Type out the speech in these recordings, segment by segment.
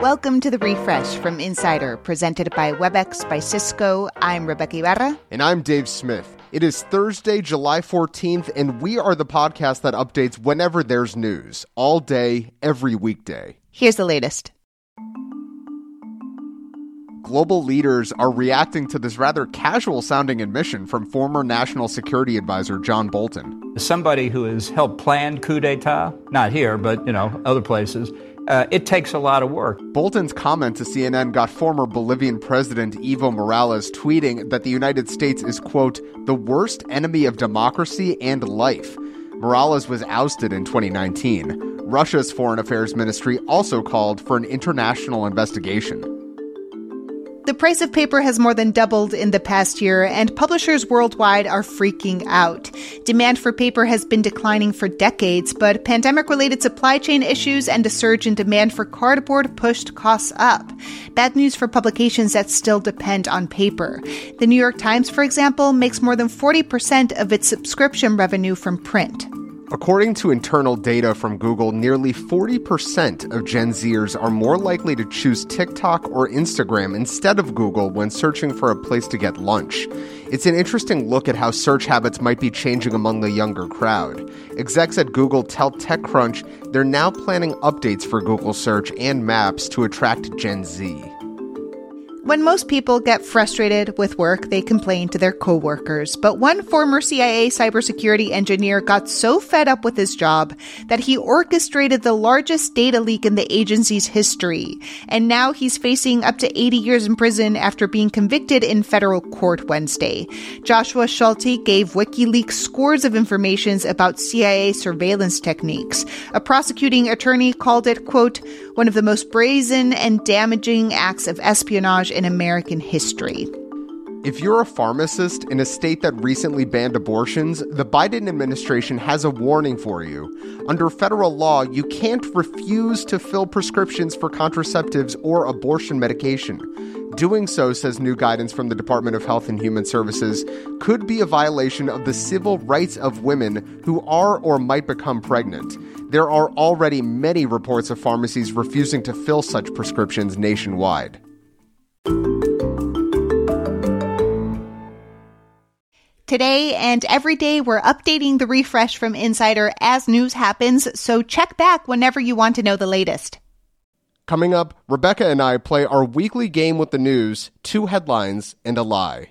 Welcome to the refresh from Insider, presented by WebEx by Cisco. I'm Rebeca Ibarra. And I'm Dave Smith. It is Thursday, July 14th, and we are the podcast that updates whenever there's news, all day, every weekday. Here's the latest. Global leaders are reacting to this rather casual sounding admission from former National Security Advisor John Bolton. Somebody who has helped plan coup d'etat, not here, but, you know, other places, uh, it takes a lot of work. Bolton's comment to CNN got former Bolivian President Evo Morales tweeting that the United States is, quote, the worst enemy of democracy and life. Morales was ousted in 2019. Russia's Foreign Affairs Ministry also called for an international investigation. The price of paper has more than doubled in the past year, and publishers worldwide are freaking out. Demand for paper has been declining for decades, but pandemic related supply chain issues and a surge in demand for cardboard pushed costs up. Bad news for publications that still depend on paper. The New York Times, for example, makes more than 40% of its subscription revenue from print. According to internal data from Google, nearly 40% of Gen Zers are more likely to choose TikTok or Instagram instead of Google when searching for a place to get lunch. It's an interesting look at how search habits might be changing among the younger crowd. Execs at Google tell TechCrunch they're now planning updates for Google Search and Maps to attract Gen Z. When most people get frustrated with work, they complain to their coworkers. But one former CIA cybersecurity engineer got so fed up with his job that he orchestrated the largest data leak in the agency's history. And now he's facing up to 80 years in prison after being convicted in federal court Wednesday. Joshua Schulte gave WikiLeaks scores of informations about CIA surveillance techniques. A prosecuting attorney called it, quote, one of the most brazen and damaging acts of espionage in American history. If you're a pharmacist in a state that recently banned abortions, the Biden administration has a warning for you. Under federal law, you can't refuse to fill prescriptions for contraceptives or abortion medication. Doing so, says new guidance from the Department of Health and Human Services, could be a violation of the civil rights of women who are or might become pregnant. There are already many reports of pharmacies refusing to fill such prescriptions nationwide. Today and every day, we're updating the refresh from Insider as news happens, so check back whenever you want to know the latest. Coming up, Rebeca and I play our weekly game with the news two headlines and a lie.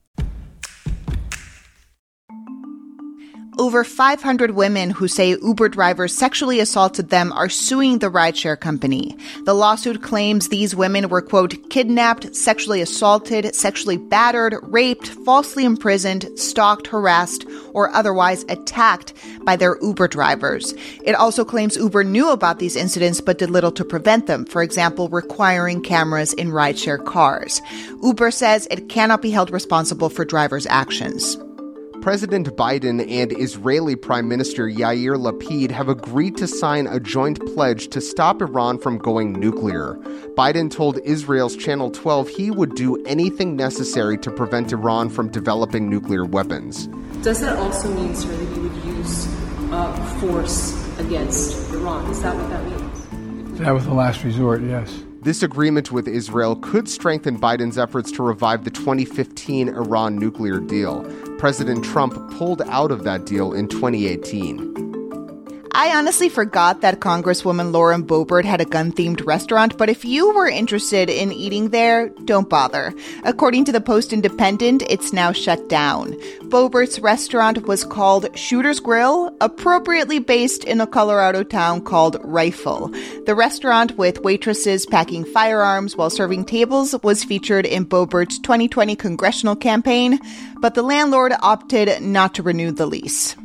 Over 500 women who say Uber drivers sexually assaulted them are suing the rideshare company. The lawsuit claims these women were, quote, kidnapped, sexually assaulted, sexually battered, raped, falsely imprisoned, stalked, harassed, or otherwise attacked by their Uber drivers. It also claims Uber knew about these incidents but did little to prevent them, for example, requiring cameras in rideshare cars. Uber says it cannot be held responsible for drivers' actions. President Biden and Israeli Prime Minister Yair Lapid have agreed to sign a joint pledge to stop Iran from going nuclear. Biden told Israel's Channel 12 he would do anything necessary to prevent Iran from developing nuclear weapons. Does that also mean, sir, that you would use uh, force against Iran? Is that what that means? That was the last resort, yes. This agreement with Israel could strengthen Biden's efforts to revive the 2015 Iran nuclear deal. President Trump pulled out of that deal in 2018. I honestly forgot that Congresswoman Lauren Boebert had a gun themed restaurant, but if you were interested in eating there, don't bother. According to the Post Independent, it's now shut down. Boebert's restaurant was called Shooter's Grill, appropriately based in a Colorado town called Rifle. The restaurant, with waitresses packing firearms while serving tables, was featured in Boebert's 2020 congressional campaign, but the landlord opted not to renew the lease.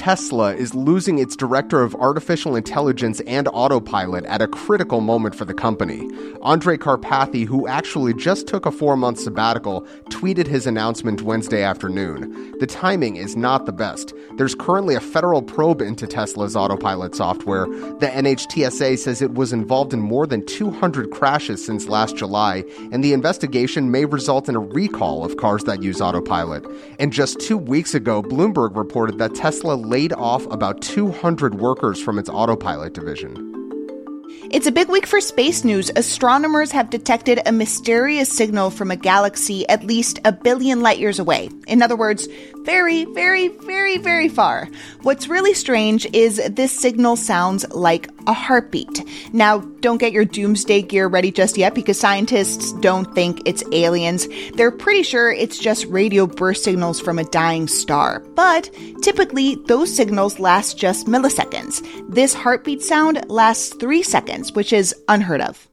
Tesla is losing its director of artificial intelligence and autopilot at a critical moment for the company. Andrej Karpathy, who actually just took a four month sabbatical, tweeted his announcement Wednesday afternoon. The timing is not the best. There's currently a federal probe into Tesla's autopilot software. The NHTSA says it was involved in more than 200 crashes since last July, and the investigation may result in a recall of cars that use autopilot. And just two weeks ago, Bloomberg reported that Tesla laid off about 200 workers from its autopilot division. It's a big week for space news. Astronomers have detected a mysterious signal from a galaxy at least a billion light years away. In other words, very, very, very, very far. What's really strange is this signal sounds like a heartbeat. Now, don't get your doomsday gear ready just yet because scientists don't think it's aliens. They're pretty sure it's just radio burst signals from a dying star. But typically, those signals last just milliseconds. This heartbeat sound lasts three seconds, which is unheard of.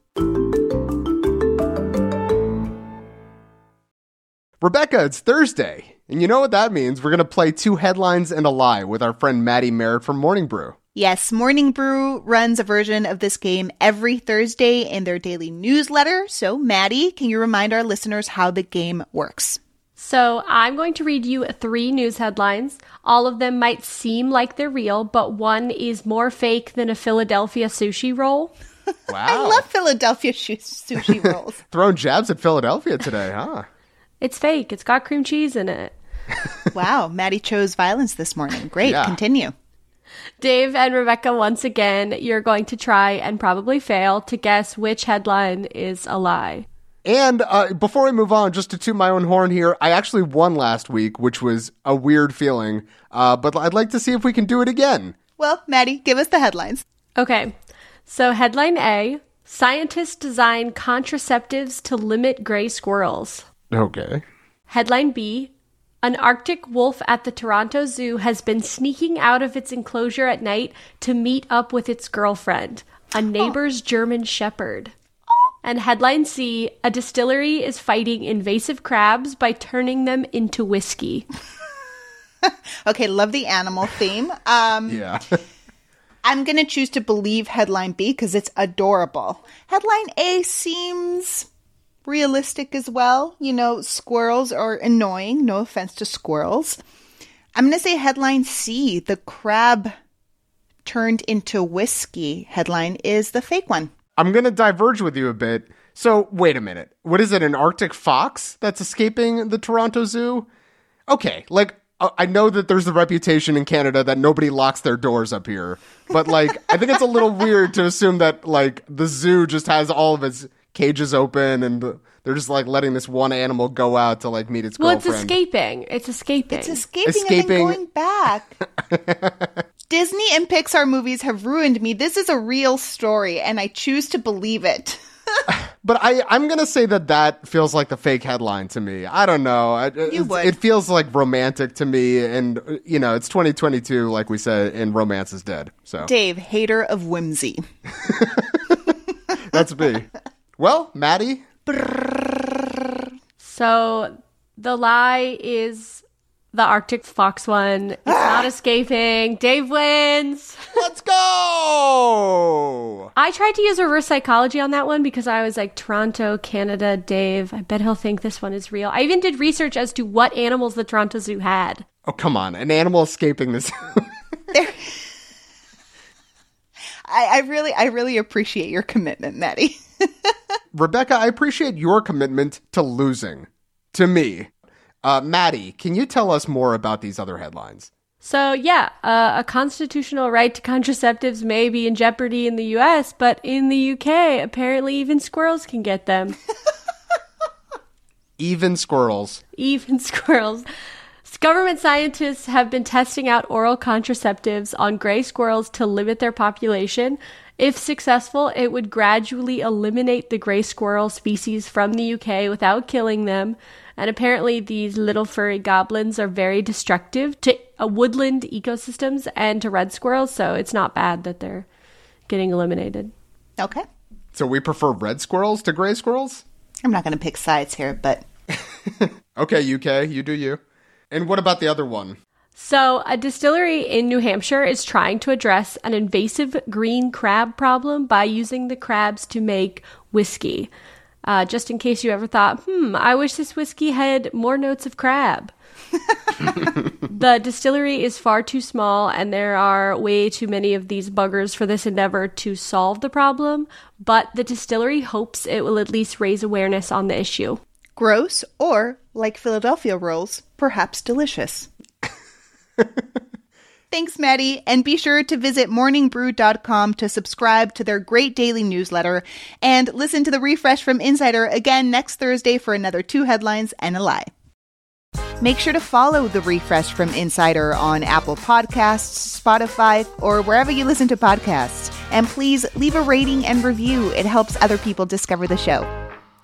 Rebeca, it's Thursday. And you know what that means? We're going to play two headlines and a lie with our friend Maddie Merritt from Morning Brew. Yes, Morning Brew runs a version of this game every Thursday in their daily newsletter. So, Maddie, can you remind our listeners how the game works? So, I'm going to read you three news headlines. All of them might seem like they're real, but one is more fake than a Philadelphia sushi roll. Wow. I love Philadelphia sh- sushi rolls. Throwing jabs at Philadelphia today, huh? It's fake, it's got cream cheese in it. wow, Maddie chose violence this morning. Great, Yeah. continue. Dave and Rebeca, once again, you're going to try and probably fail to guess which headline is a lie. And uh, before we move on, just to toot my own horn here, I actually won last week, which was a weird feeling. Uh, but I'd like to see if we can do it again. Well, Maddie, give us the headlines. Okay, so headline A Scientists design contraceptives to limit gray squirrels. Okay. Headline B An Arctic wolf at the Toronto Zoo has been sneaking out of its enclosure at night to meet up with its girlfriend, a neighbor's German shepherd. And headline C A distillery is fighting invasive crabs by turning them into whiskey. Okay, love the animal theme. Um, Yeah. I'm going to choose to believe headline B because it's adorable. Headline A seems realistic as well. You know, squirrels are annoying. No offense to squirrels. I'm going to say headline C, the crab turned into whiskey headline is the fake one. I'm going to diverge with you a bit. So, wait a minute. What is it, an Arctic fox that's escaping the Toronto Zoo? Okay, like, uh, I know that there's the reputation in Canada that nobody locks their doors up here, but, like, I think it's a little weird to assume that, like, the zoo just has all of its cages open and they're just, like, letting this one animal go out to, like, meet its Well, it's escaping. It's escaping. It's escaping, Escaping- and then going back. Disney and Pixar movies have ruined me. This is a real story, and I choose to believe it. But I, I'm gonna say that that feels like the fake headline to me. I don't know. I- it's- would. It feels like romantic to me, and you know, it's 2022, like we said, and romance is dead. So Dave, hater of whimsy. that's me. Well, Maddie, So the lie is the Arctic fox one. It's ah! not escaping. Dave wins. let's go. I tried to use reverse psychology on that one because I was like, Toronto, Canada, Dave. I bet he'll think this one is real. I even did research as to what animals the Toronto Zoo had. Oh come on, an animal escaping this. I, I really, I really appreciate your commitment, Maddie. Rebeca, I appreciate your commitment to losing. To me, uh, Maddie, can you tell us more about these other headlines? So, yeah, uh, a constitutional right to contraceptives may be in jeopardy in the US, but in the UK, apparently even squirrels can get them. Even squirrels. even squirrels. Government scientists have been testing out oral contraceptives on gray squirrels to limit their population. If successful, it would gradually eliminate the gray squirrel species from the UK without killing them. And apparently, these little furry goblins are very destructive to uh, woodland ecosystems and to red squirrels, so it's not bad that they're getting eliminated. okay. So we prefer red squirrels to gray squirrels? I'm not going to pick sides here, but Okay, UK, you do you. And what about the other one? So, a distillery in New Hampshire is trying to address an invasive green crab problem by using the crabs to make whiskey. Uh, just in case you ever thought, hmm, I wish this whiskey had more notes of crab. the distillery is far too small, and there are way too many of these buggers for this endeavor to solve the problem, but the distillery hopes it will at least raise awareness on the issue. Gross, or, like Philadelphia rolls, perhaps delicious. Thanks, Maddie. And be sure to visit morningbrew.com to subscribe to their great daily newsletter and listen to the refresh from Insider again next Thursday for another two headlines and a lie. Make sure to follow the refresh from Insider on Apple Podcasts, Spotify, or wherever you listen to podcasts. And please leave a rating and review, it helps other people discover the show.